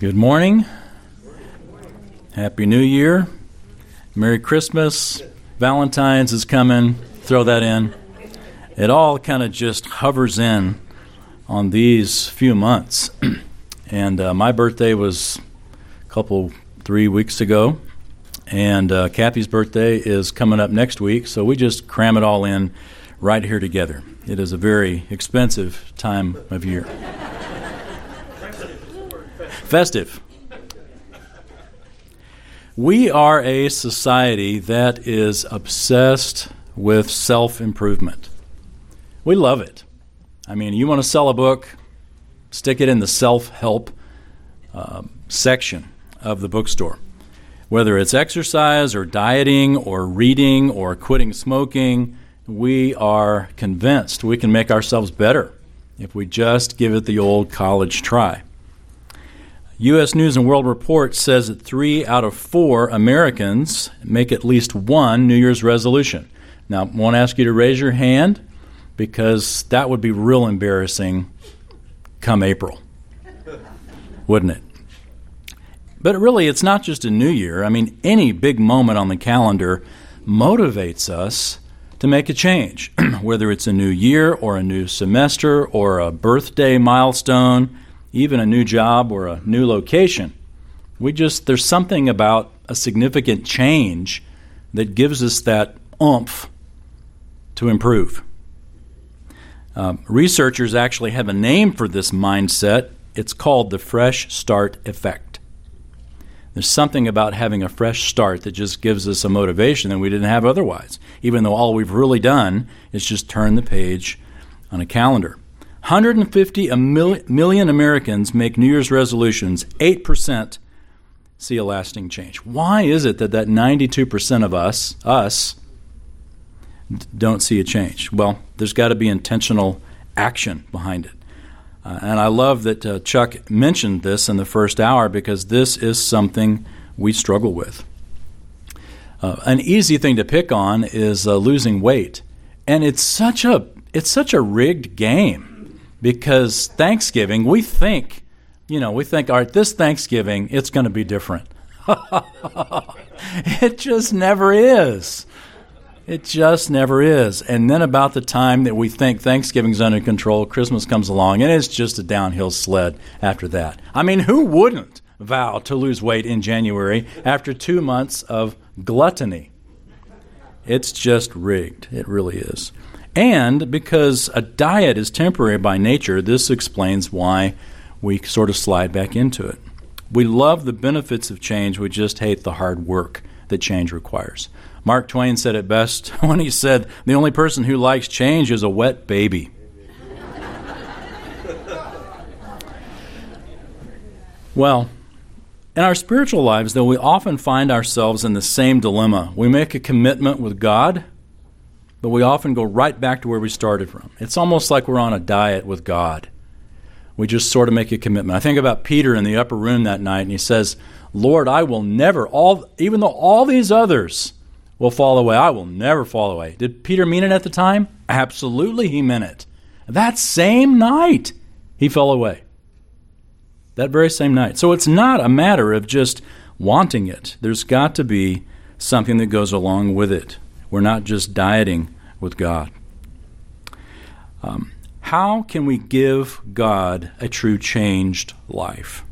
Good morning. Happy New Year. Merry Christmas. Valentine's is coming. Throw that in. It all kind of just hovers in on these few months. and uh, my birthday was a couple, three weeks ago. And uh, Kathy's birthday is coming up next week. So we just cram it all in right here together. It is a very expensive time of year. Festive. We are a society that is obsessed with self improvement. We love it. I mean, you want to sell a book, stick it in the self help uh, section of the bookstore. Whether it's exercise or dieting or reading or quitting smoking, we are convinced we can make ourselves better if we just give it the old college try. U.S. News and World Report says that three out of four Americans make at least one New Year's resolution. Now, I won't ask you to raise your hand because that would be real embarrassing come April, wouldn't it? But really, it's not just a new year. I mean, any big moment on the calendar motivates us to make a change, whether it's a new year or a new semester or a birthday milestone even a new job or a new location. We just, there's something about a significant change that gives us that oomph to improve. Um, researchers actually have a name for this mindset. It's called the fresh start effect. There's something about having a fresh start that just gives us a motivation that we didn't have otherwise, even though all we've really done is just turn the page on a calendar. 150 million Americans make New Year's resolutions. 8% see a lasting change. Why is it that that 92% of us, us, don't see a change? Well, there's got to be intentional action behind it. Uh, and I love that uh, Chuck mentioned this in the first hour because this is something we struggle with. Uh, an easy thing to pick on is uh, losing weight, and it's such a it's such a rigged game because Thanksgiving, we think, you know, we think, all right, this Thanksgiving, it's going to be different. it just never is. It just never is. And then about the time that we think Thanksgiving's under control, Christmas comes along, and it's just a downhill sled after that. I mean, who wouldn't vow to lose weight in January after two months of gluttony? It's just rigged. It really is. And because a diet is temporary by nature, this explains why we sort of slide back into it. We love the benefits of change, we just hate the hard work that change requires. Mark Twain said it best when he said, The only person who likes change is a wet baby. well, in our spiritual lives, though, we often find ourselves in the same dilemma. We make a commitment with God but we often go right back to where we started from. It's almost like we're on a diet with God. We just sort of make a commitment. I think about Peter in the upper room that night, and he says, Lord, I will never, all, even though all these others will fall away, I will never fall away. Did Peter mean it at the time? Absolutely, he meant it. That same night, he fell away. That very same night. So it's not a matter of just wanting it, there's got to be something that goes along with it. We're not just dieting with God. Um, how can we give God a true changed life?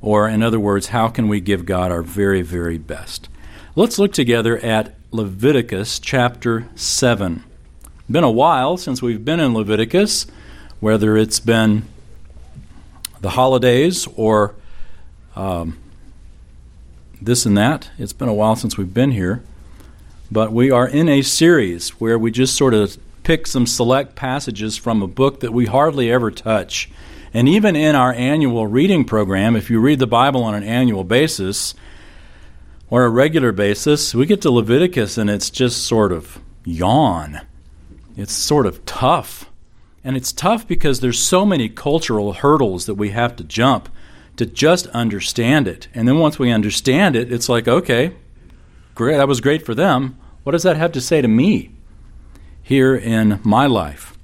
Or, in other words, how can we give God our very, very best? Let's look together at Leviticus chapter 7. Been a while since we've been in Leviticus, whether it's been the holidays or um, this and that. It's been a while since we've been here but we are in a series where we just sort of pick some select passages from a book that we hardly ever touch. And even in our annual reading program, if you read the Bible on an annual basis or a regular basis, we get to Leviticus and it's just sort of yawn. It's sort of tough. And it's tough because there's so many cultural hurdles that we have to jump to just understand it. And then once we understand it, it's like, okay, great, that was great for them. What does that have to say to me here in my life?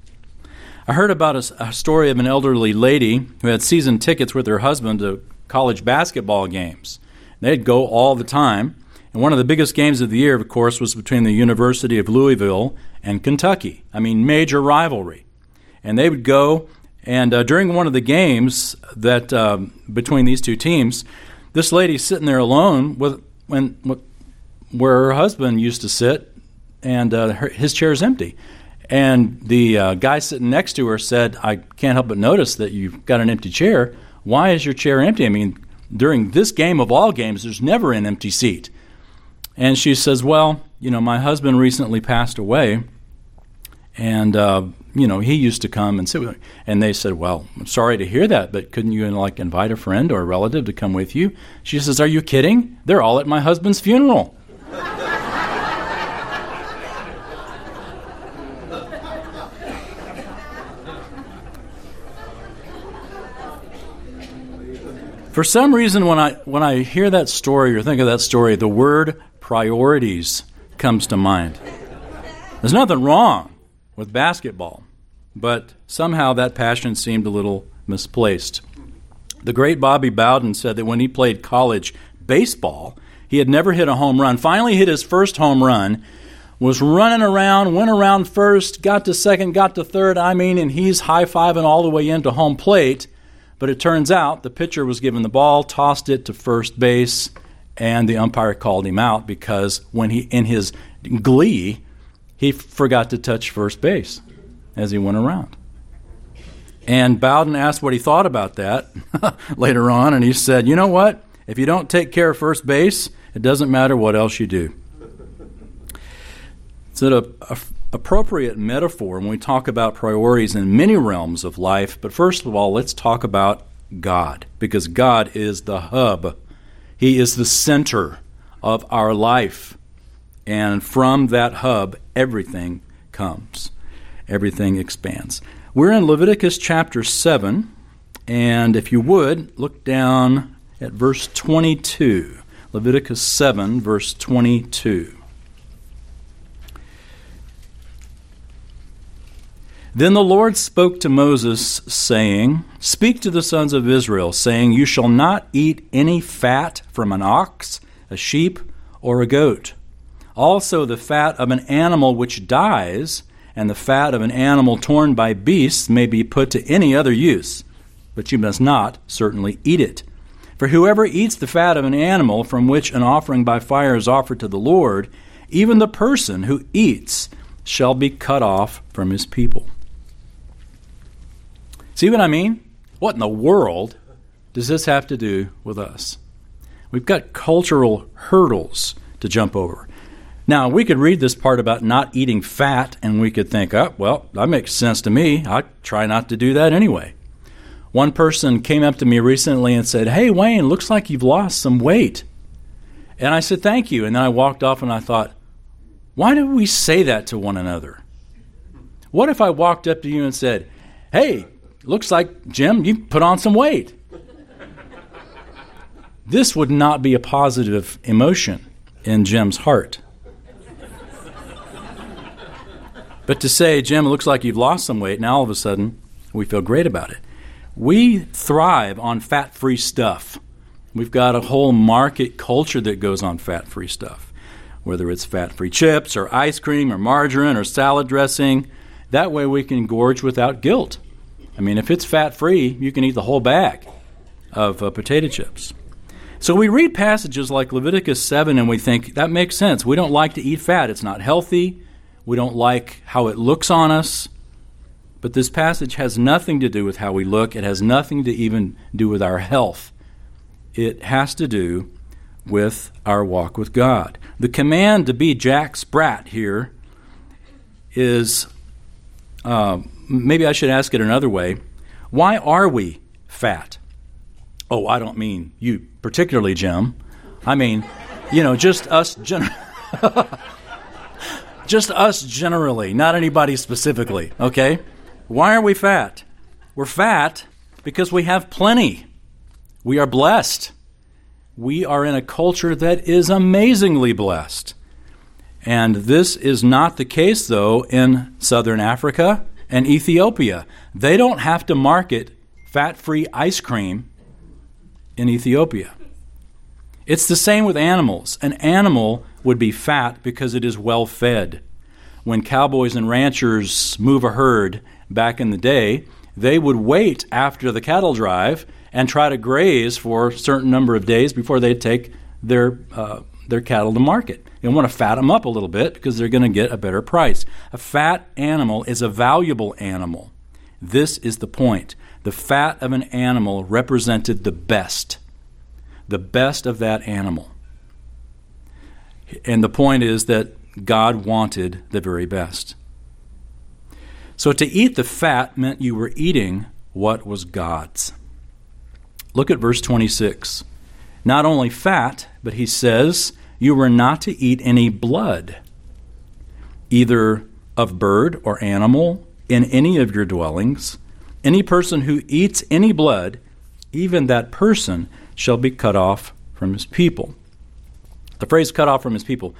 I heard about a, a story of an elderly lady who had season tickets with her husband to college basketball games. They'd go all the time. And one of the biggest games of the year, of course, was between the University of Louisville and Kentucky. I mean, major rivalry. And they would go, and uh, during one of the games that um, between these two teams, this lady's sitting there alone with when where her husband used to sit, and uh, her, his chair's empty. And the uh, guy sitting next to her said, "I can't help but notice that you've got an empty chair. Why is your chair empty? I mean, during this game of all games, there's never an empty seat." And she says, Well, you know, my husband recently passed away, and, uh, you know, he used to come and sit with me. And they said, Well, I'm sorry to hear that, but couldn't you, like, invite a friend or a relative to come with you? She says, Are you kidding? They're all at my husband's funeral. For some reason, when I when I hear that story or think of that story, the word priorities comes to mind. There's nothing wrong with basketball, but somehow that passion seemed a little misplaced. The great Bobby Bowden said that when he played college baseball, he had never hit a home run. Finally, hit his first home run, was running around, went around first, got to second, got to third. I mean, and he's high fiving all the way into home plate. But it turns out the pitcher was given the ball, tossed it to first base, and the umpire called him out because when he in his glee he forgot to touch first base as he went around. And Bowden asked what he thought about that later on, and he said, "You know what? If you don't take care of first base, it doesn't matter what else you do." An a, a, appropriate metaphor when we talk about priorities in many realms of life. But first of all, let's talk about God, because God is the hub he is the center of our life. And from that hub, everything comes, everything expands. We're in Leviticus chapter 7, and if you would, look down at verse 22. Leviticus 7, verse 22. Then the Lord spoke to Moses, saying, Speak to the sons of Israel, saying, You shall not eat any fat from an ox, a sheep, or a goat. Also the fat of an animal which dies, and the fat of an animal torn by beasts may be put to any other use, but you must not certainly eat it. For whoever eats the fat of an animal from which an offering by fire is offered to the Lord, even the person who eats shall be cut off from his people. See what I mean? What in the world does this have to do with us? We've got cultural hurdles to jump over. Now, we could read this part about not eating fat and we could think, oh, well, that makes sense to me. I try not to do that anyway. One person came up to me recently and said, Hey, Wayne, looks like you've lost some weight. And I said, Thank you. And then I walked off and I thought, Why do we say that to one another? What if I walked up to you and said, Hey, looks like, Jim, you put on some weight. this would not be a positive emotion in Jim's heart. But to say, Jim, it looks like you've lost some weight, now all of a sudden we feel great about it. We thrive on fat free stuff. We've got a whole market culture that goes on fat free stuff, whether it's fat free chips or ice cream or margarine or salad dressing. That way we can gorge without guilt. I mean, if it's fat free, you can eat the whole bag of uh, potato chips. So we read passages like Leviticus 7 and we think that makes sense. We don't like to eat fat, it's not healthy. We don't like how it looks on us. But this passage has nothing to do with how we look, it has nothing to even do with our health. It has to do with our walk with God. The command to be Jack Sprat here is uh, maybe I should ask it another way. Why are we fat? Oh, I don't mean you particularly, Jim. I mean, you know, just us gen- just us generally, not anybody specifically, okay? Why are we fat? We're fat because we have plenty. We are blessed. We are in a culture that is amazingly blessed. And this is not the case, though, in southern Africa and Ethiopia. They don't have to market fat free ice cream in Ethiopia. It's the same with animals. An animal would be fat because it is well fed. When cowboys and ranchers move a herd back in the day, they would wait after the cattle drive and try to graze for a certain number of days before they take their uh, their cattle to market. You want to fat them up a little bit because they're going to get a better price. A fat animal is a valuable animal. This is the point. The fat of an animal represented the best, the best of that animal. And the point is that God wanted the very best. So to eat the fat meant you were eating what was God's. Look at verse 26. Not only fat, but he says, You were not to eat any blood, either of bird or animal, in any of your dwellings. Any person who eats any blood, even that person shall be cut off from his people. The phrase cut off from his people.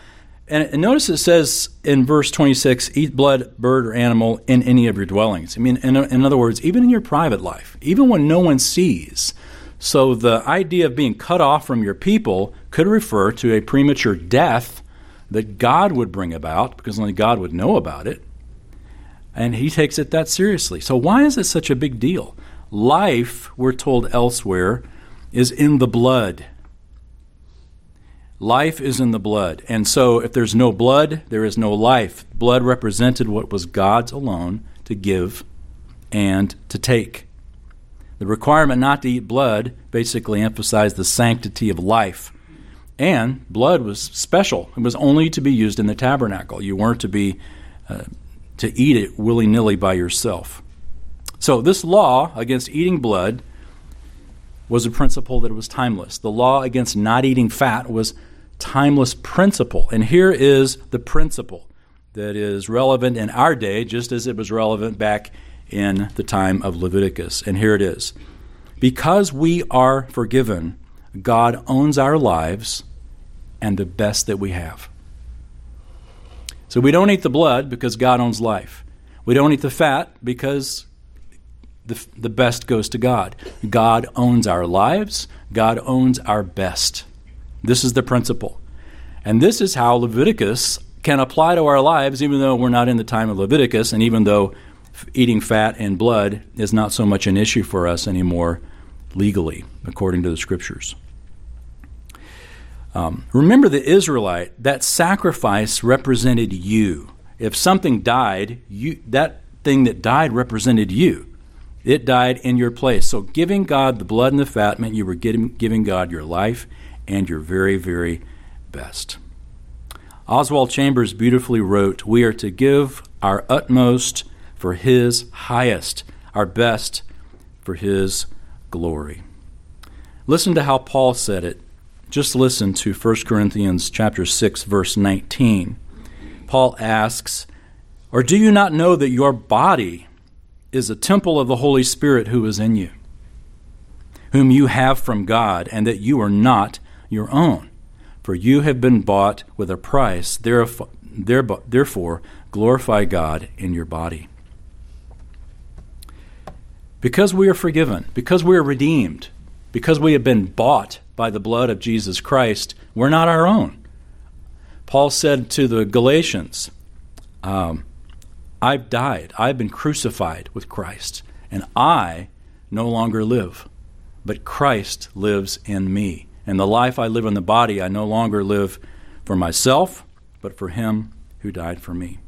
And, notice it says in verse 26 eat blood, bird, or animal in any of your dwellings. I mean, in, in other words, even in your private life, even when no one sees, so the idea of being cut off from your people could refer to a premature death that God would bring about because only God would know about it. And he takes it that seriously. So, why is it such a big deal? Life, we're told elsewhere, is in the blood. Life is in the blood. And so, if there's no blood, there is no life. Blood represented what was God's alone to give and to take. The requirement not to eat blood basically emphasized the sanctity of life. And blood was special. It was only to be used in the tabernacle. You weren't to be uh, to eat it willy-nilly by yourself. So this law against eating blood was a principle that was timeless. The law against not eating fat was timeless principle. And here is the principle that is relevant in our day just as it was relevant back in the time of Leviticus. And here it is Because we are forgiven, God owns our lives and the best that we have. So we don't eat the blood because God owns life. We don't eat the fat because the, the best goes to God. God owns our lives, God owns our best. This is the principle. And this is how Leviticus can apply to our lives, even though we're not in the time of Leviticus, and even though eating fat and blood is not so much an issue for us anymore legally, according to the scriptures. Um, remember the Israelite, that sacrifice represented you. If something died, you, that thing that died represented you. It died in your place. So giving God the blood and the fat meant you were getting, giving God your life and your very, very best. Oswald Chambers beautifully wrote We are to give our utmost for his highest, our best for his glory. Listen to how Paul said it. Just listen to 1 Corinthians chapter 6 verse 19. Paul asks, "Or do you not know that your body is a temple of the Holy Spirit who is in you, whom you have from God, and that you are not your own? For you have been bought with a price. Therefore, glorify God in your body." Because we are forgiven, because we are redeemed, because we have been bought by the blood of Jesus Christ, we're not our own. Paul said to the Galatians, um, I've died, I've been crucified with Christ, and I no longer live, but Christ lives in me. And the life I live in the body, I no longer live for myself, but for him who died for me.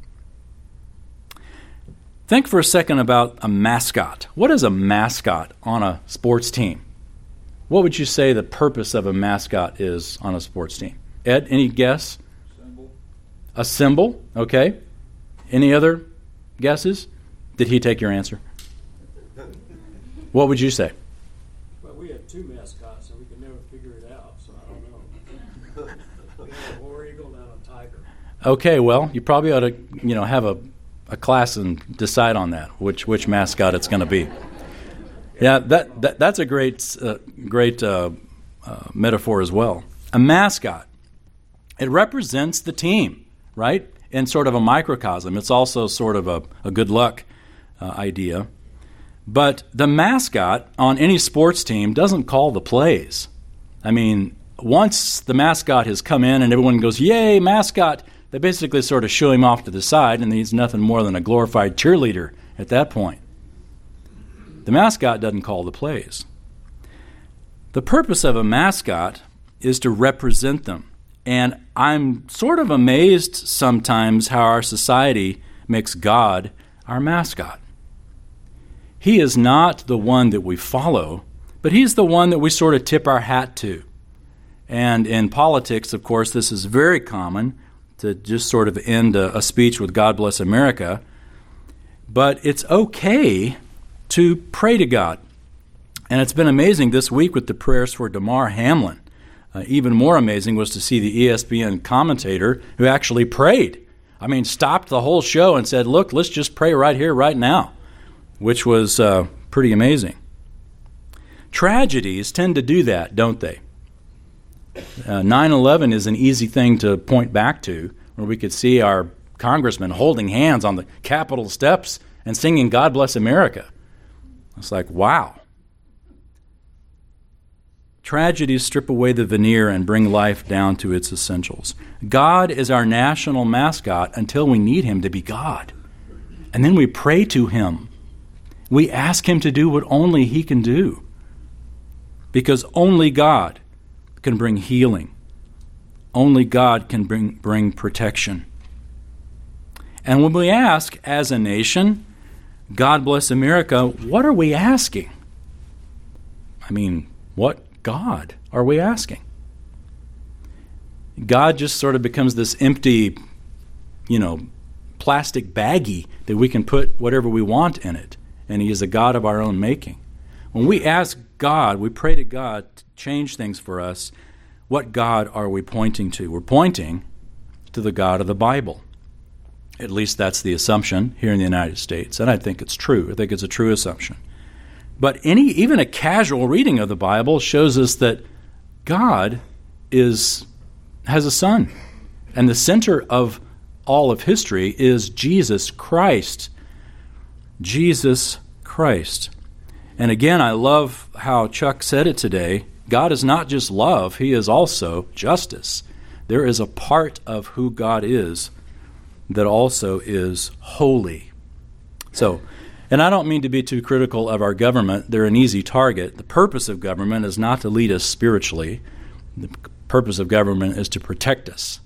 Think for a second about a mascot. What is a mascot on a sports team? What would you say the purpose of a mascot is on a sports team? Ed, any guess? Symbol. A symbol, okay. Any other guesses? Did he take your answer? What would you say? Well, we have two mascots, and we can never figure it out, so I don't know. we have a war eagle and a tiger. Okay, well, you probably ought to, you know, have a a class and decide on that, which which mascot it's going to be. Yeah, that, that that's a great uh, great uh, uh, metaphor as well. A mascot, it represents the team, right? In sort of a microcosm. It's also sort of a, a good luck uh, idea. But the mascot on any sports team doesn't call the plays. I mean, once the mascot has come in and everyone goes, Yay, mascot, they basically sort of shoo him off to the side, and he's nothing more than a glorified cheerleader at that point. The mascot doesn't call the plays. The purpose of a mascot is to represent them. And I'm sort of amazed sometimes how our society makes God our mascot. He is not the one that we follow, but He's the one that we sort of tip our hat to. And in politics, of course, this is very common to just sort of end a, a speech with God bless America. But it's okay to pray to God. And it's been amazing this week with the prayers for Damar Hamlin. Uh, even more amazing was to see the ESPN commentator who actually prayed. I mean, stopped the whole show and said, Look, let's just pray right here, right now, which was uh, pretty amazing. Tragedies tend to do that, don't they? Uh, 9 uh, 11 is an easy thing to point back to, where we could see our congressmen holding hands on the Capitol steps and singing God Bless America. It's like, wow. Tragedies strip away the veneer and bring life down to its essentials. God is our national mascot until we need Him to be God. And then we pray to Him. We ask Him to do what only He can do. Because only God can bring healing, only God can bring, bring protection. And when we ask, as a nation, God bless America, what are we asking? I mean, what God are we asking? God just sort of becomes this empty, you know, plastic baggie that we can put whatever we want in it, and He is a God of our own making. When we ask God, we pray to God change things for us, what God are we pointing to? We're pointing to the God of the Bible. At least that's the assumption here in the United States, and I think it's true. I think it's a true assumption. But any even a casual reading of the Bible shows us that God is has a son. And the center of all of history is Jesus Christ. Jesus Christ. And again, I love how Chuck said it today. God is not just love, He is also justice. There is a part of who God is that also is holy. So, and I don't mean to be too critical of our government. They're an easy target. The purpose of government is not to lead us spiritually. The purpose of government is to protect us.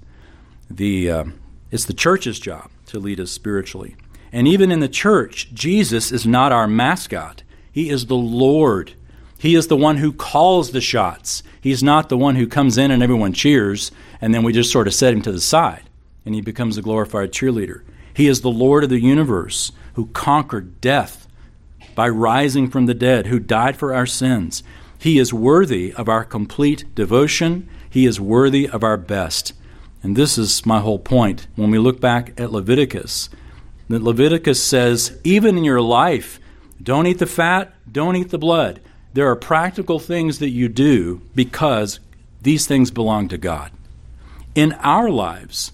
The, uh, it's the church's job to lead us spiritually. And even in the church, Jesus is not our mascot. He is the Lord. He is the one who calls the shots. He's not the one who comes in and everyone cheers and then we just sort of set him to the side and he becomes a glorified cheerleader. He is the Lord of the universe who conquered death by rising from the dead, who died for our sins. He is worthy of our complete devotion. He is worthy of our best. And this is my whole point. When we look back at Leviticus, that Leviticus says, even in your life, don't eat the fat, don't eat the blood. There are practical things that you do because these things belong to God. In our lives,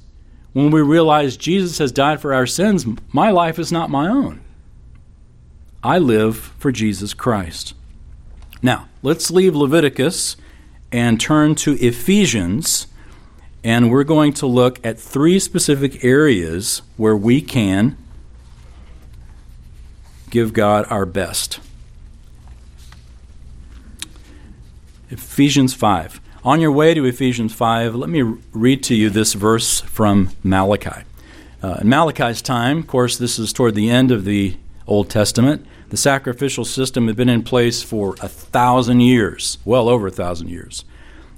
when we realize Jesus has died for our sins, my life is not my own. I live for Jesus Christ. Now, let's leave Leviticus and turn to Ephesians, and we're going to look at three specific areas where we can give God our best. Ephesians 5. On your way to Ephesians 5, let me read to you this verse from Malachi. Uh, in Malachi's time, of course, this is toward the end of the Old Testament. The sacrificial system had been in place for a thousand years, well over a thousand years.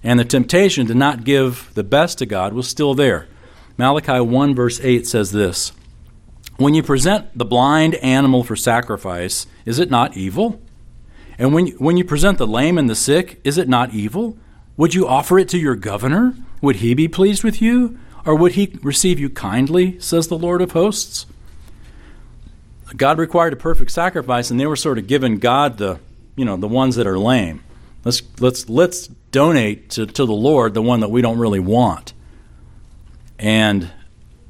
And the temptation to not give the best to God was still there. Malachi 1, verse 8 says this When you present the blind animal for sacrifice, is it not evil? And when, when you present the lame and the sick, is it not evil? Would you offer it to your governor? Would he be pleased with you? Or would he receive you kindly, says the Lord of hosts? God required a perfect sacrifice, and they were sort of giving God the, you know, the ones that are lame. Let's let's let's donate to, to the Lord the one that we don't really want. And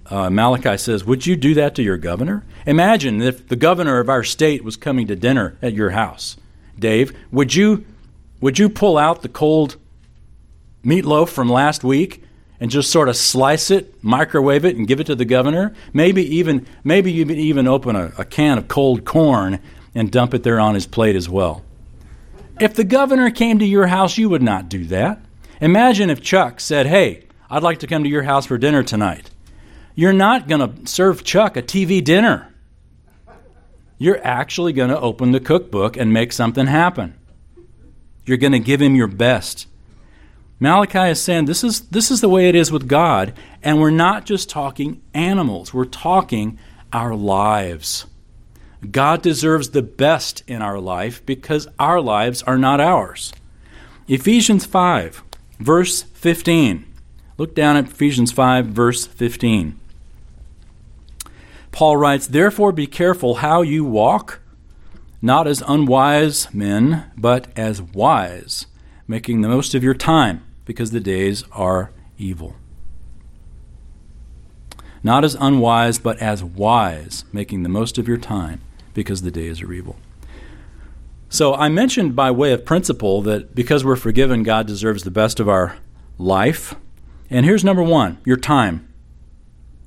uh, Malachi says, Would you do that to your governor? Imagine if the governor of our state was coming to dinner at your house. Dave, would you would you pull out the cold meatloaf from last week and just sort of slice it, microwave it, and give it to the governor? Maybe even maybe you even open a, a can of cold corn and dump it there on his plate as well. If the governor came to your house, you would not do that. Imagine if Chuck said, Hey, I'd like to come to your house for dinner tonight. You're not going to serve Chuck a TV dinner. You're actually going to open the cookbook and make something happen. You're going to give him your best. Malachi is saying this is, this is the way it is with God, and we're not just talking animals, we're talking our lives. God deserves the best in our life because our lives are not ours. Ephesians 5, verse 15. Look down at Ephesians 5, verse 15. Paul writes, Therefore be careful how you walk, not as unwise men, but as wise, making the most of your time, because the days are evil. Not as unwise, but as wise, making the most of your time, because the days are evil. So I mentioned by way of principle that because we're forgiven, God deserves the best of our life. And here's number one your time.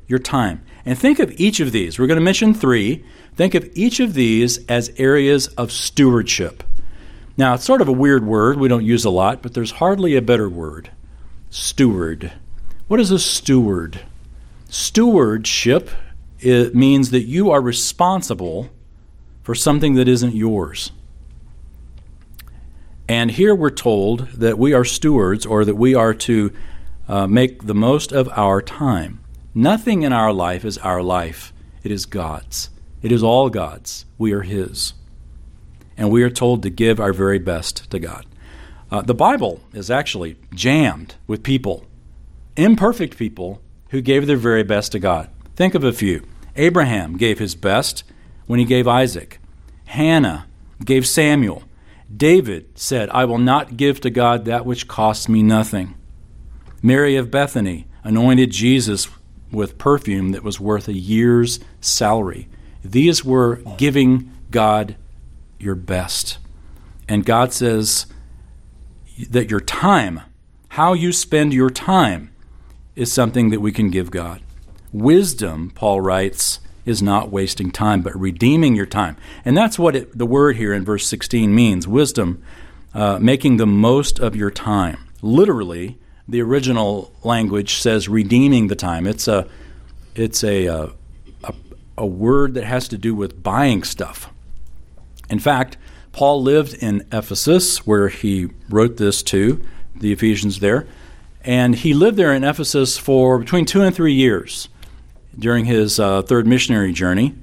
Your time. And think of each of these. We're going to mention three. Think of each of these as areas of stewardship. Now, it's sort of a weird word we don't use a lot, but there's hardly a better word steward. What is a steward? Stewardship it means that you are responsible for something that isn't yours. And here we're told that we are stewards or that we are to uh, make the most of our time. Nothing in our life is our life, it is God's. It is all God's. We are His. And we are told to give our very best to God. Uh, the Bible is actually jammed with people, imperfect people, who gave their very best to God. Think of a few. Abraham gave his best when he gave Isaac. Hannah gave Samuel. David said, I will not give to God that which costs me nothing. Mary of Bethany anointed Jesus with perfume that was worth a year's salary. These were giving God your best. And God says that your time, how you spend your time, is something that we can give God. Wisdom, Paul writes, is not wasting time, but redeeming your time. And that's what it, the word here in verse 16 means wisdom, uh, making the most of your time. Literally, the original language says redeeming the time. It's a it's a, a, uh, a, a word that has to do with buying stuff. In fact, Paul lived in Ephesus, where he wrote this to the Ephesians there, and he lived there in Ephesus for between two and three years during his uh, third missionary journey.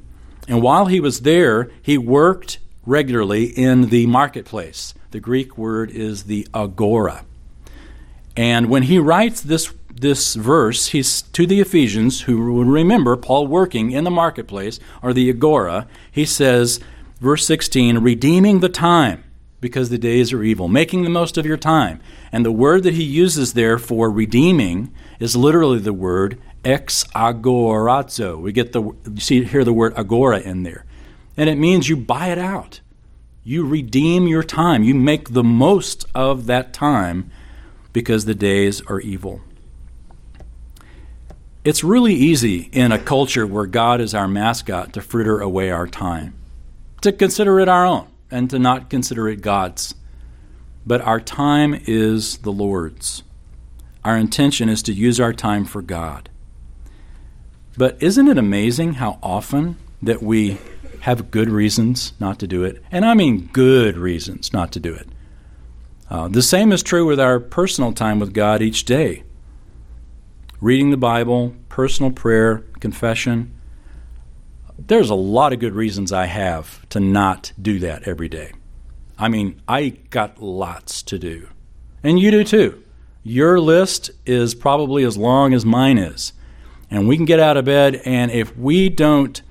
And while he was there, he worked regularly in the marketplace. The Greek word is the agora. And when he writes this, this verse, he's to the Ephesians who would remember Paul working in the marketplace or the agora. He says, verse 16, redeeming the time because the days are evil, making the most of your time. And the word that he uses there for redeeming is literally the word exagorazo. We get the you see hear the word agora in there. And it means you buy it out. You redeem your time. You make the most of that time because the days are evil. It's really easy in a culture where God is our mascot to fritter away our time, to consider it our own and to not consider it God's. But our time is the Lord's. Our intention is to use our time for God. But isn't it amazing how often that we have good reasons not to do it? And I mean good reasons not to do it. Uh, the same is true with our personal time with God each day. Reading the Bible, personal prayer, confession. There's a lot of good reasons I have to not do that every day. I mean, I got lots to do. And you do too. Your list is probably as long as mine is. And we can get out of bed, and if we don't,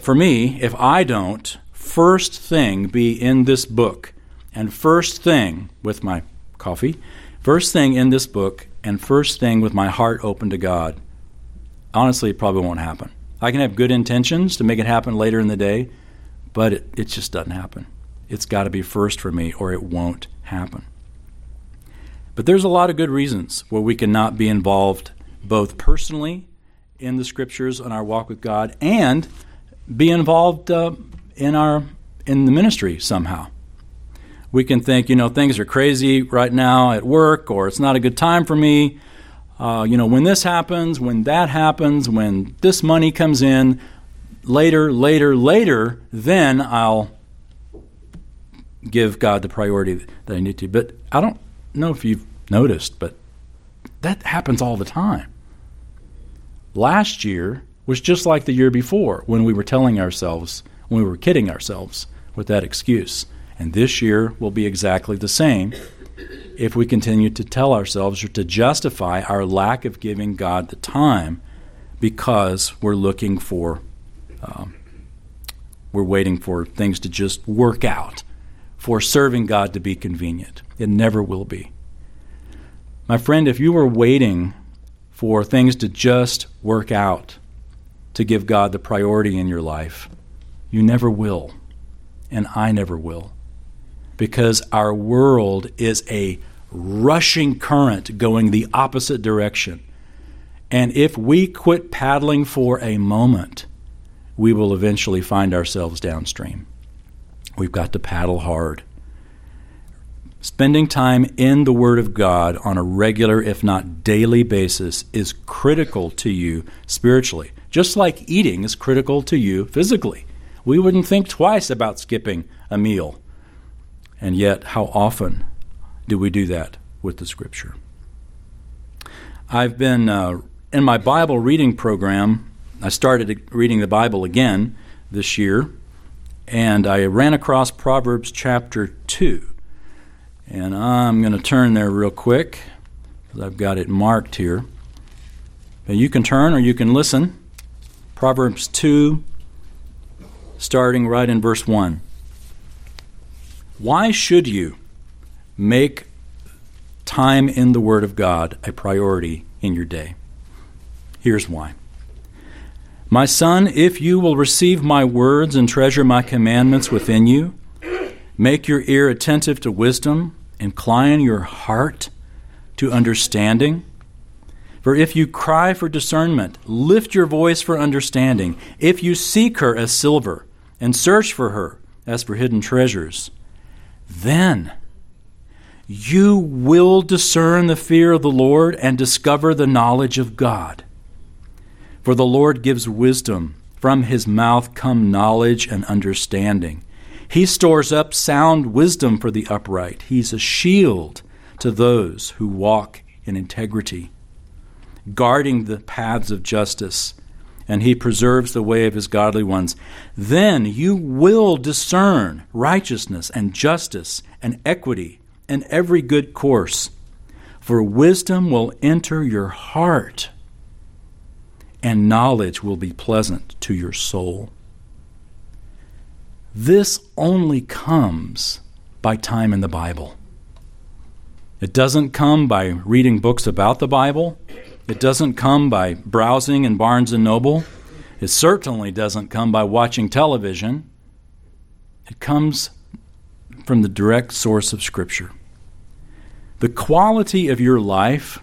for me, if I don't, first thing be in this book and first thing with my coffee, first thing in this book, and first thing with my heart open to God, honestly, it probably won't happen. I can have good intentions to make it happen later in the day, but it, it just doesn't happen. It's got to be first for me, or it won't happen. But there's a lot of good reasons where we cannot be involved both personally in the scriptures on our walk with God and be involved uh, in our in the ministry somehow. We can think, you know, things are crazy right now at work, or it's not a good time for me. Uh, you know, when this happens, when that happens, when this money comes in, later, later, later, then I'll give God the priority that I need to. But I don't know if you've noticed, but that happens all the time. Last year was just like the year before when we were telling ourselves, when we were kidding ourselves with that excuse. And this year will be exactly the same if we continue to tell ourselves or to justify our lack of giving God the time because we're looking for, um, we're waiting for things to just work out, for serving God to be convenient. It never will be. My friend, if you were waiting for things to just work out to give God the priority in your life, you never will. And I never will. Because our world is a rushing current going the opposite direction. And if we quit paddling for a moment, we will eventually find ourselves downstream. We've got to paddle hard. Spending time in the Word of God on a regular, if not daily basis is critical to you spiritually, just like eating is critical to you physically. We wouldn't think twice about skipping a meal. And yet, how often do we do that with the Scripture? I've been uh, in my Bible reading program. I started reading the Bible again this year, and I ran across Proverbs chapter 2. And I'm going to turn there real quick because I've got it marked here. But you can turn or you can listen. Proverbs 2, starting right in verse 1. Why should you make time in the Word of God a priority in your day? Here's why. My son, if you will receive my words and treasure my commandments within you, Make your ear attentive to wisdom, incline your heart to understanding. For if you cry for discernment, lift your voice for understanding. If you seek her as silver and search for her as for hidden treasures, then you will discern the fear of the Lord and discover the knowledge of God. For the Lord gives wisdom, from his mouth come knowledge and understanding. He stores up sound wisdom for the upright. He's a shield to those who walk in integrity, guarding the paths of justice, and he preserves the way of his godly ones. Then you will discern righteousness and justice and equity and every good course, for wisdom will enter your heart, and knowledge will be pleasant to your soul. This only comes by time in the Bible. It doesn't come by reading books about the Bible. It doesn't come by browsing in Barnes and Noble. It certainly doesn't come by watching television. It comes from the direct source of Scripture. The quality of your life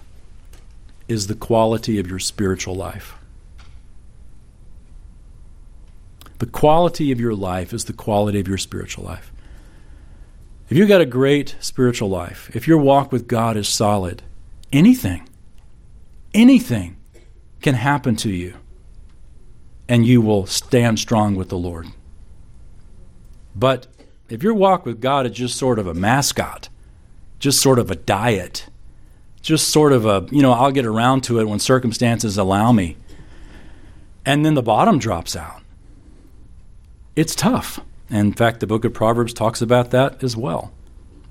is the quality of your spiritual life. The quality of your life is the quality of your spiritual life. If you've got a great spiritual life, if your walk with God is solid, anything, anything can happen to you, and you will stand strong with the Lord. But if your walk with God is just sort of a mascot, just sort of a diet, just sort of a, you know, I'll get around to it when circumstances allow me, and then the bottom drops out it's tough. In fact, the book of Proverbs talks about that as well.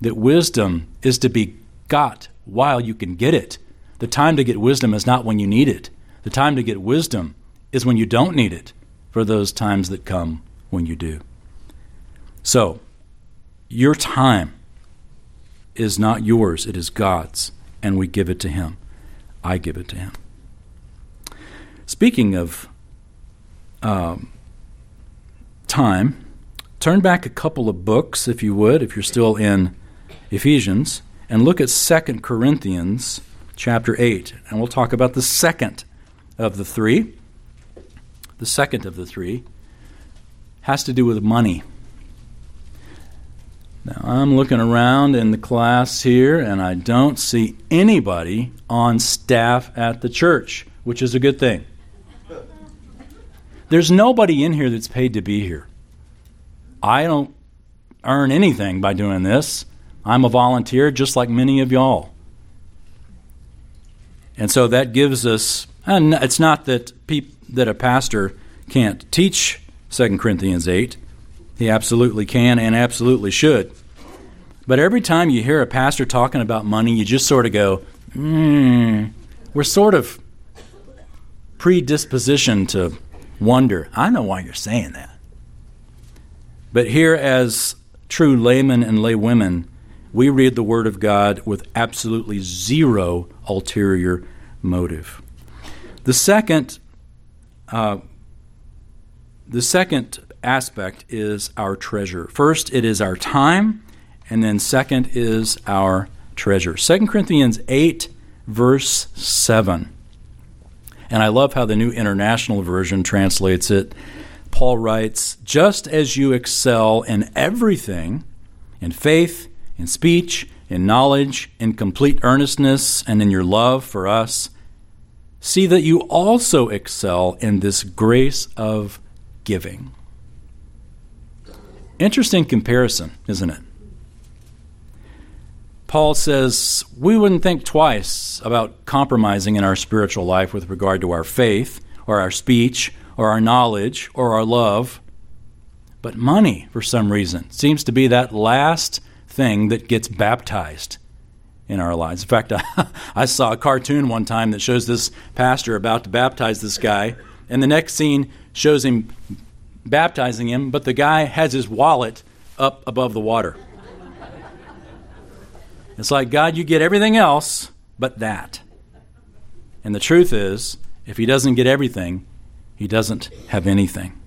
That wisdom is to be got while you can get it. The time to get wisdom is not when you need it. The time to get wisdom is when you don't need it, for those times that come when you do. So, your time is not yours, it is God's, and we give it to Him. I give it to Him. Speaking of um, time, turn back a couple of books, if you would, if you're still in Ephesians, and look at 2 Corinthians chapter 8. And we'll talk about the second of the three. The second of the three has to do with money. Now, I'm looking around in the class here, and I don't see anybody on staff at the church, which is a good thing. There's nobody in here that's paid to be here. I don't earn anything by doing this. I'm a volunteer just like many of y'all. And so that gives us, and it's not that peop, that a pastor can't teach 2 Corinthians 8. He absolutely can and absolutely should. But every time you hear a pastor talking about money, you just sort of go, hmm, we're sort of predispositioned to wonder. I know why you're saying that. But here, as true laymen and laywomen, we read the Word of God with absolutely zero ulterior motive. The second, uh, the second aspect is our treasure. First, it is our time, and then second is our treasure. 2 Corinthians 8, verse 7. And I love how the New International Version translates it. Paul writes, Just as you excel in everything, in faith, in speech, in knowledge, in complete earnestness, and in your love for us, see that you also excel in this grace of giving. Interesting comparison, isn't it? Paul says we wouldn't think twice about compromising in our spiritual life with regard to our faith or our speech or our knowledge or our love. But money, for some reason, seems to be that last thing that gets baptized in our lives. In fact, I saw a cartoon one time that shows this pastor about to baptize this guy, and the next scene shows him baptizing him, but the guy has his wallet up above the water. It's like, God, you get everything else but that. And the truth is, if he doesn't get everything, he doesn't have anything.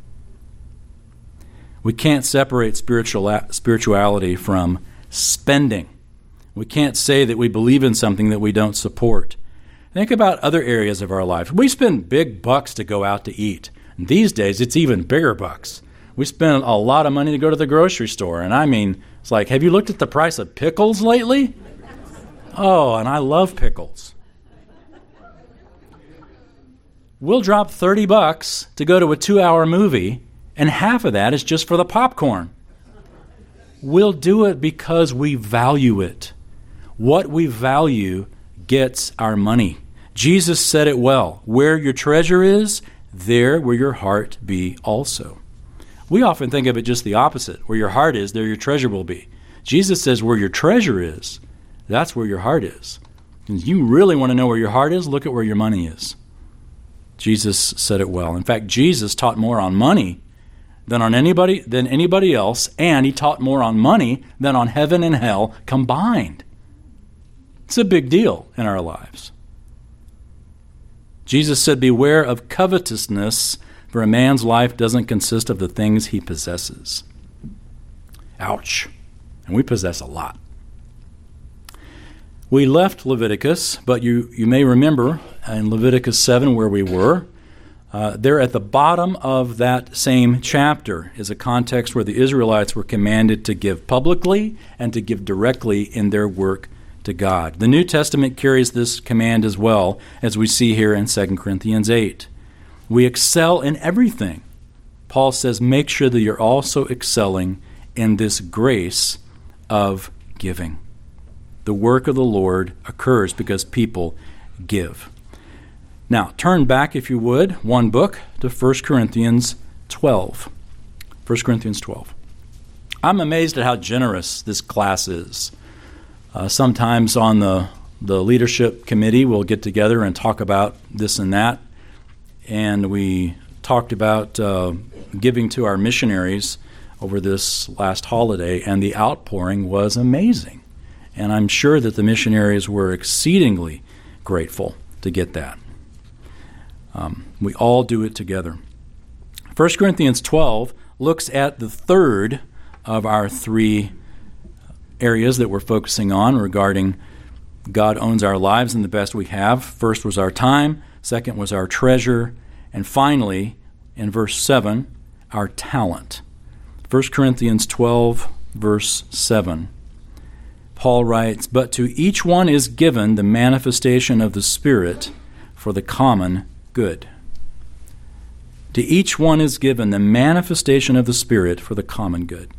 We can't separate spiritual, spirituality from spending. We can't say that we believe in something that we don't support. Think about other areas of our life. We spend big bucks to go out to eat. And these days, it's even bigger bucks. We spend a lot of money to go to the grocery store. And I mean, it's like, have you looked at the price of pickles lately? Oh, and I love pickles. We'll drop 30 bucks to go to a two hour movie, and half of that is just for the popcorn. We'll do it because we value it. What we value gets our money. Jesus said it well where your treasure is, there will your heart be also. We often think of it just the opposite. Where your heart is, there your treasure will be. Jesus says where your treasure is, that's where your heart is. And you really want to know where your heart is, look at where your money is. Jesus said it well. In fact, Jesus taught more on money than on anybody than anybody else, and he taught more on money than on heaven and hell combined. It's a big deal in our lives. Jesus said, Beware of covetousness, for a man's life doesn't consist of the things he possesses. Ouch. And we possess a lot. We left Leviticus, but you, you may remember in Leviticus 7 where we were. Uh, there at the bottom of that same chapter is a context where the Israelites were commanded to give publicly and to give directly in their work to God. The New Testament carries this command as well, as we see here in 2 Corinthians 8. We excel in everything. Paul says, make sure that you're also excelling in this grace of giving the work of the Lord occurs because people give. Now, turn back, if you would, one book to 1 Corinthians 12. 1 Corinthians 12. I'm amazed at how generous this class is. Uh, sometimes on the, the leadership committee, we'll get together and talk about this and that. And we talked about uh, giving to our missionaries over this last holiday, and the outpouring was amazing. And I'm sure that the missionaries were exceedingly grateful to get that. Um, we all do it together. 1 Corinthians 12 looks at the third of our three areas that we're focusing on regarding God owns our lives and the best we have. First was our time, second was our treasure, and finally, in verse 7, our talent. 1 Corinthians 12, verse 7. Paul writes, But to each one is given the manifestation of the Spirit for the common good. To each one is given the manifestation of the Spirit for the common good.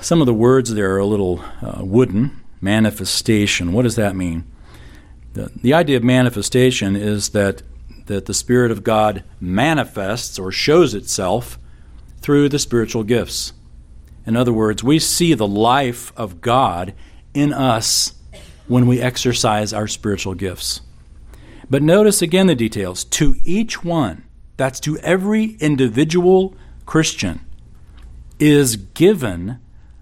Some of the words there are a little uh, wooden. Manifestation. What does that mean? The, the idea of manifestation is that, that the Spirit of God manifests or shows itself through the spiritual gifts. In other words, we see the life of God in us when we exercise our spiritual gifts. But notice again the details. To each one, that's to every individual Christian, is given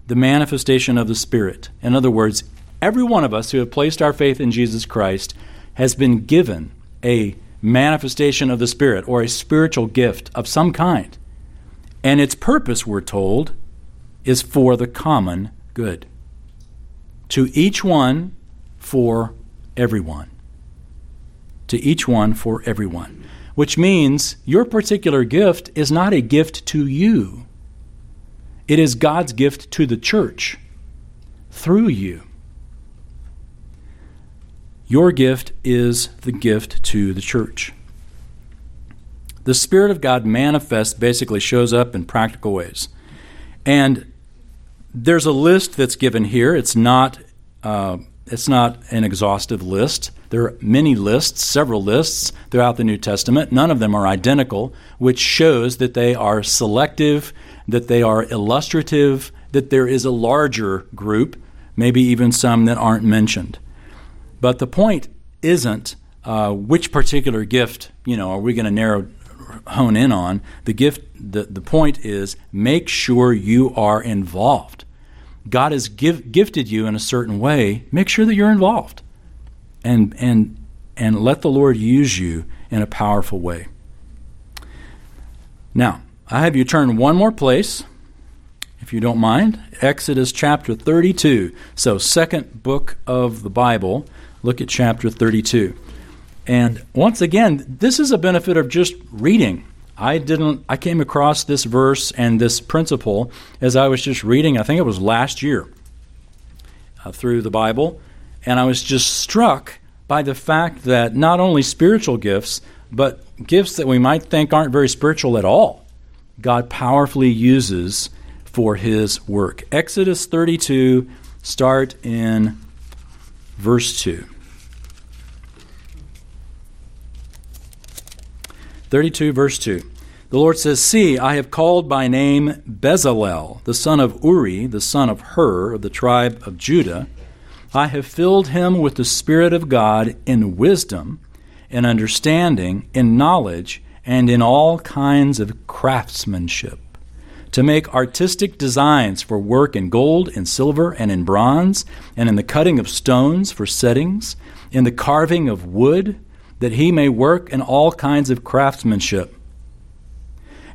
the manifestation of the Spirit. In other words, every one of us who have placed our faith in Jesus Christ has been given a manifestation of the Spirit or a spiritual gift of some kind. And its purpose, we're told, is for the common good. To each one, for everyone. To each one, for everyone which means your particular gift is not a gift to you. It is God's gift to the church through you. Your gift is the gift to the church. The Spirit of God manifests, basically shows up in practical ways. And there's a list that's given here. It's not, uh, it's not an exhaustive list. There are many lists, several lists throughout the New Testament. None of them are identical, which shows that they are selective, that they are illustrative, that there is a larger group, maybe even some that aren't mentioned. But the point isn't uh, which particular gift, you know, are we going to narrow hone in on. The gift the, the point is make sure you are involved. God has give, gifted you in a certain way, make sure that you're involved and and and let the Lord use you in a powerful way. Now, I have you turn one more place, if you don't mind. Exodus chapter 32. So, second book of the Bible. Look at chapter 32. And once again, this is a benefit of just reading. I didn't I came across this verse and this principle as I was just reading, I think it was last year, uh, through the Bible and I was just struck by the fact that not only spiritual gifts, but gifts that we might think aren't very spiritual at all, God powerfully uses for his work. Exodus 32, start in verse 2. 32, verse 2. The Lord says, See, I have called by name Bezalel, the son of Uri, the son of Hur, of the tribe of Judah I have filled him with the Spirit of God in wisdom, in understanding, in knowledge, and in all kinds of craftsmanship, to make artistic designs for work in gold, in silver, and in bronze, and in the cutting of stones for settings, in the carving of wood, that he may work in all kinds of craftsmanship.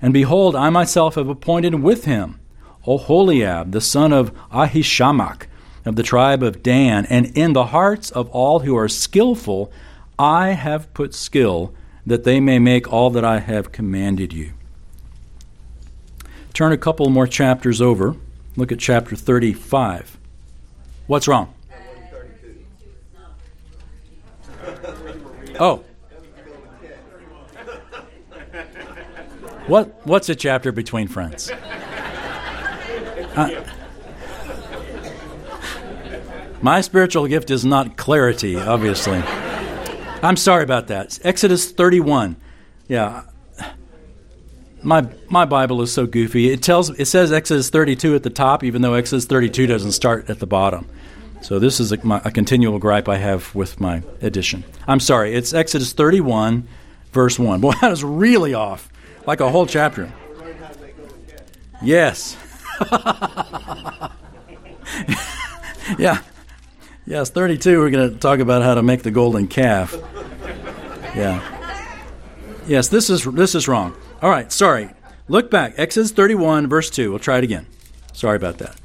And behold, I myself have appointed with him Oholiab, the son of Ahishamach, of the tribe of Dan, and in the hearts of all who are skillful, I have put skill, that they may make all that I have commanded you. Turn a couple more chapters over. Look at chapter 35. What's wrong? Oh. What, what's a chapter between friends? Uh, my spiritual gift is not clarity, obviously. I'm sorry about that. Exodus 31. Yeah. My my Bible is so goofy. It tells it says Exodus 32 at the top even though Exodus 32 doesn't start at the bottom. So this is a, my, a continual gripe I have with my edition. I'm sorry. It's Exodus 31 verse 1. Boy, that is really off. Like a whole chapter. Yes. yeah. Yes, 32, we're going to talk about how to make the golden calf. Yeah. Yes, this is, this is wrong. All right, sorry. Look back. Exodus 31, verse 2. We'll try it again. Sorry about that.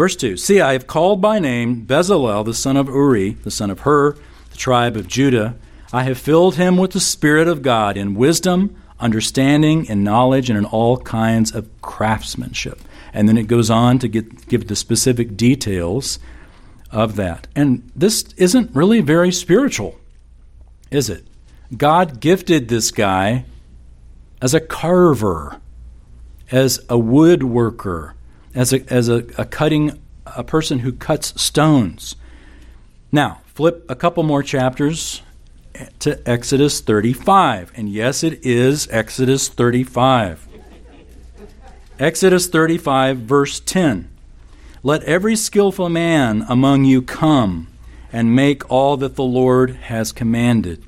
Verse 2 See, I have called by name Bezalel, the son of Uri, the son of Hur, the tribe of Judah. I have filled him with the Spirit of God in wisdom, understanding, and knowledge, and in all kinds of craftsmanship. And then it goes on to get, give the specific details of that. And this isn't really very spiritual, is it? God gifted this guy as a carver, as a woodworker, as a, as a, a cutting a person who cuts stones. Now, flip a couple more chapters to Exodus 35. And yes, it is Exodus 35. Exodus 35, verse 10. Let every skillful man among you come and make all that the Lord has commanded.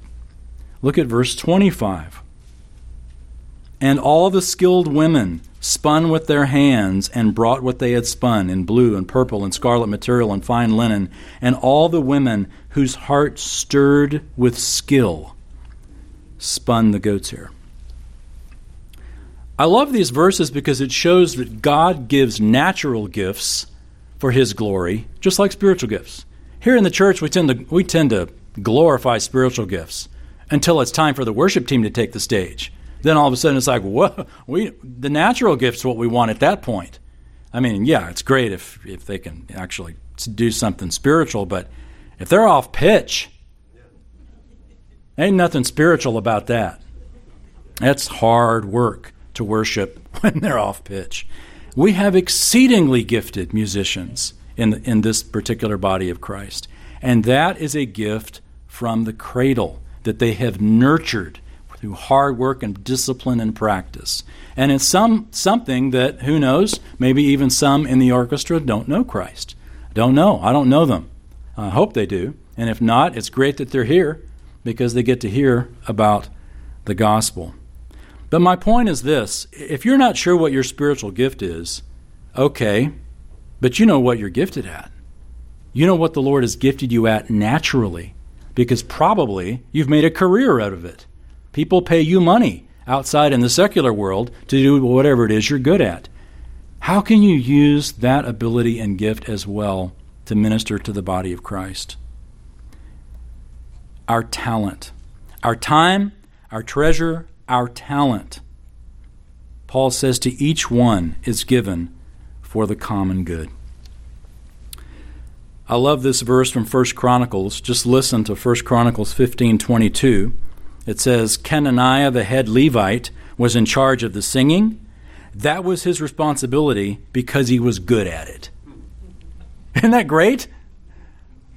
Look at verse 25. And all the skilled women spun with their hands and brought what they had spun in blue and purple and scarlet material and fine linen, and all the women whose hearts stirred with skill spun the goat's hair. I love these verses because it shows that God gives natural gifts for his glory, just like spiritual gifts. Here in the church we tend to we tend to glorify spiritual gifts until it's time for the worship team to take the stage then all of a sudden it's like, whoa, we the natural gift's what we want at that point. I mean, yeah, it's great if if they can actually do something spiritual, but if they're off pitch, ain't nothing spiritual about that. That's hard work to worship when they're off pitch. We have exceedingly gifted musicians in in this particular body of Christ, and that is a gift from the cradle that they have nurtured through hard work and discipline and practice. And it's some something that who knows, maybe even some in the orchestra don't know Christ. Don't know. I don't know them. I hope they do. And if not, it's great that they're here because they get to hear about the gospel. But my point is this if you're not sure what your spiritual gift is, okay, but you know what you're gifted at. You know what the Lord has gifted you at naturally because probably you've made a career out of it. People pay you money outside in the secular world to do whatever it is you're good at. How can you use that ability and gift as well to minister to the body of Christ? Our talent, our time, our treasure, our talent. Paul says to each one is given for the common good. I love this verse from 1 Chronicles. Just listen to 1 Chronicles 15:22. It says Kenaniah, the head Levite, was in charge of the singing. That was his responsibility because he was good at it. Isn't that great?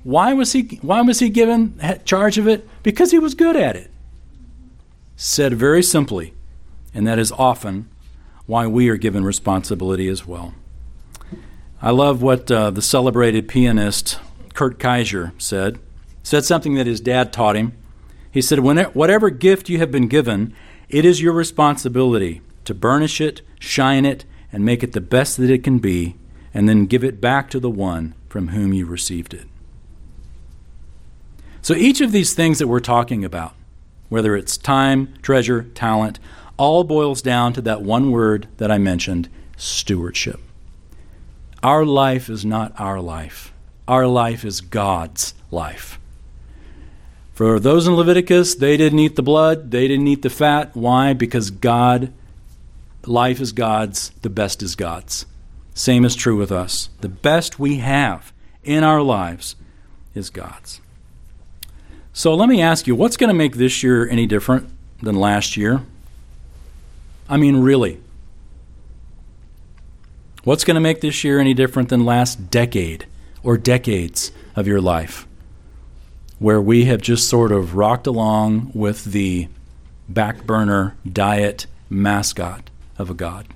Why was he why was he given charge of it? Because he was good at it. Said very simply, and that is often why we are given responsibility as well. I love what uh, the celebrated pianist Kurt Kaiser said. Said something that his dad taught him. He said, Whatever gift you have been given, it is your responsibility to burnish it, shine it, and make it the best that it can be, and then give it back to the one from whom you received it. So each of these things that we're talking about, whether it's time, treasure, talent, all boils down to that one word that I mentioned stewardship. Our life is not our life, our life is God's life. For those in Leviticus, they didn't eat the blood, they didn't eat the fat. Why? Because God, life is God's, the best is God's. Same is true with us. The best we have in our lives is God's. So let me ask you, what's going to make this year any different than last year? I mean, really. What's going to make this year any different than last decade or decades of your life? Where we have just sort of rocked along with the back burner diet mascot of a God.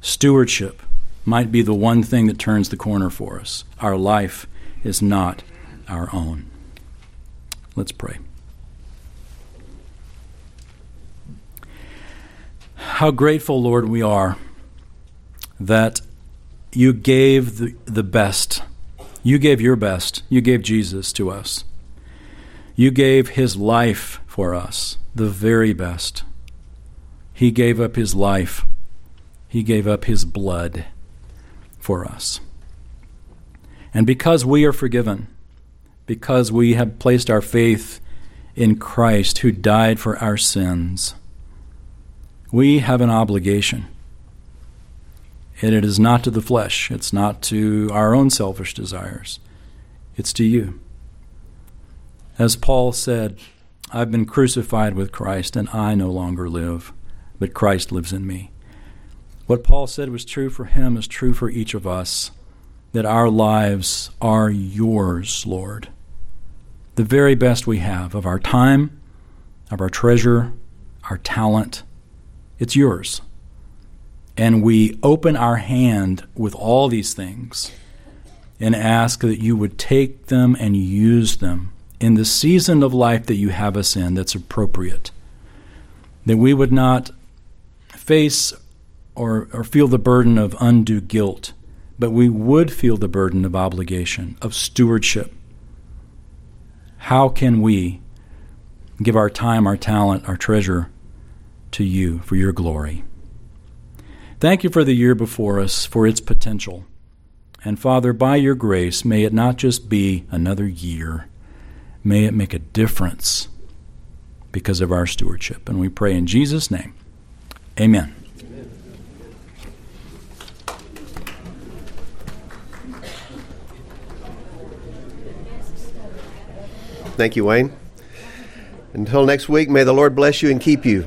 Stewardship might be the one thing that turns the corner for us. Our life is not our own. Let's pray. How grateful, Lord, we are that you gave the, the best you gave your best. You gave Jesus to us. You gave his life for us. the very best. He gave up his life, he gave up his blood for us. And because we are forgiven, because we have placed our faith in Christ who died for our sins, we have an obligation. And it is not to the flesh, it's not to our own selfish desires, it's to you. As Paul said, I've been crucified with Christ, and I no longer live, but Christ lives in me. What Paul said was true for him is true for each of us that our lives are yours, Lord. The very best we have of our time, of our treasure, our talent, it's yours. And we open our hand with all these things and ask that you would take them and use them in the season of life that you have us in that's appropriate. That we would not face or, or feel the burden of undue guilt but we would feel the burden of obligation, of stewardship. How can we give our time, our talent, our treasure to you for your glory? Thank you for the year before us, for its potential. And Father, by your grace, may it not just be another year, may it make a difference because of our stewardship. And we pray in Jesus' name. Amen. Thank you, Wayne. Until next week, may the Lord bless you and keep you.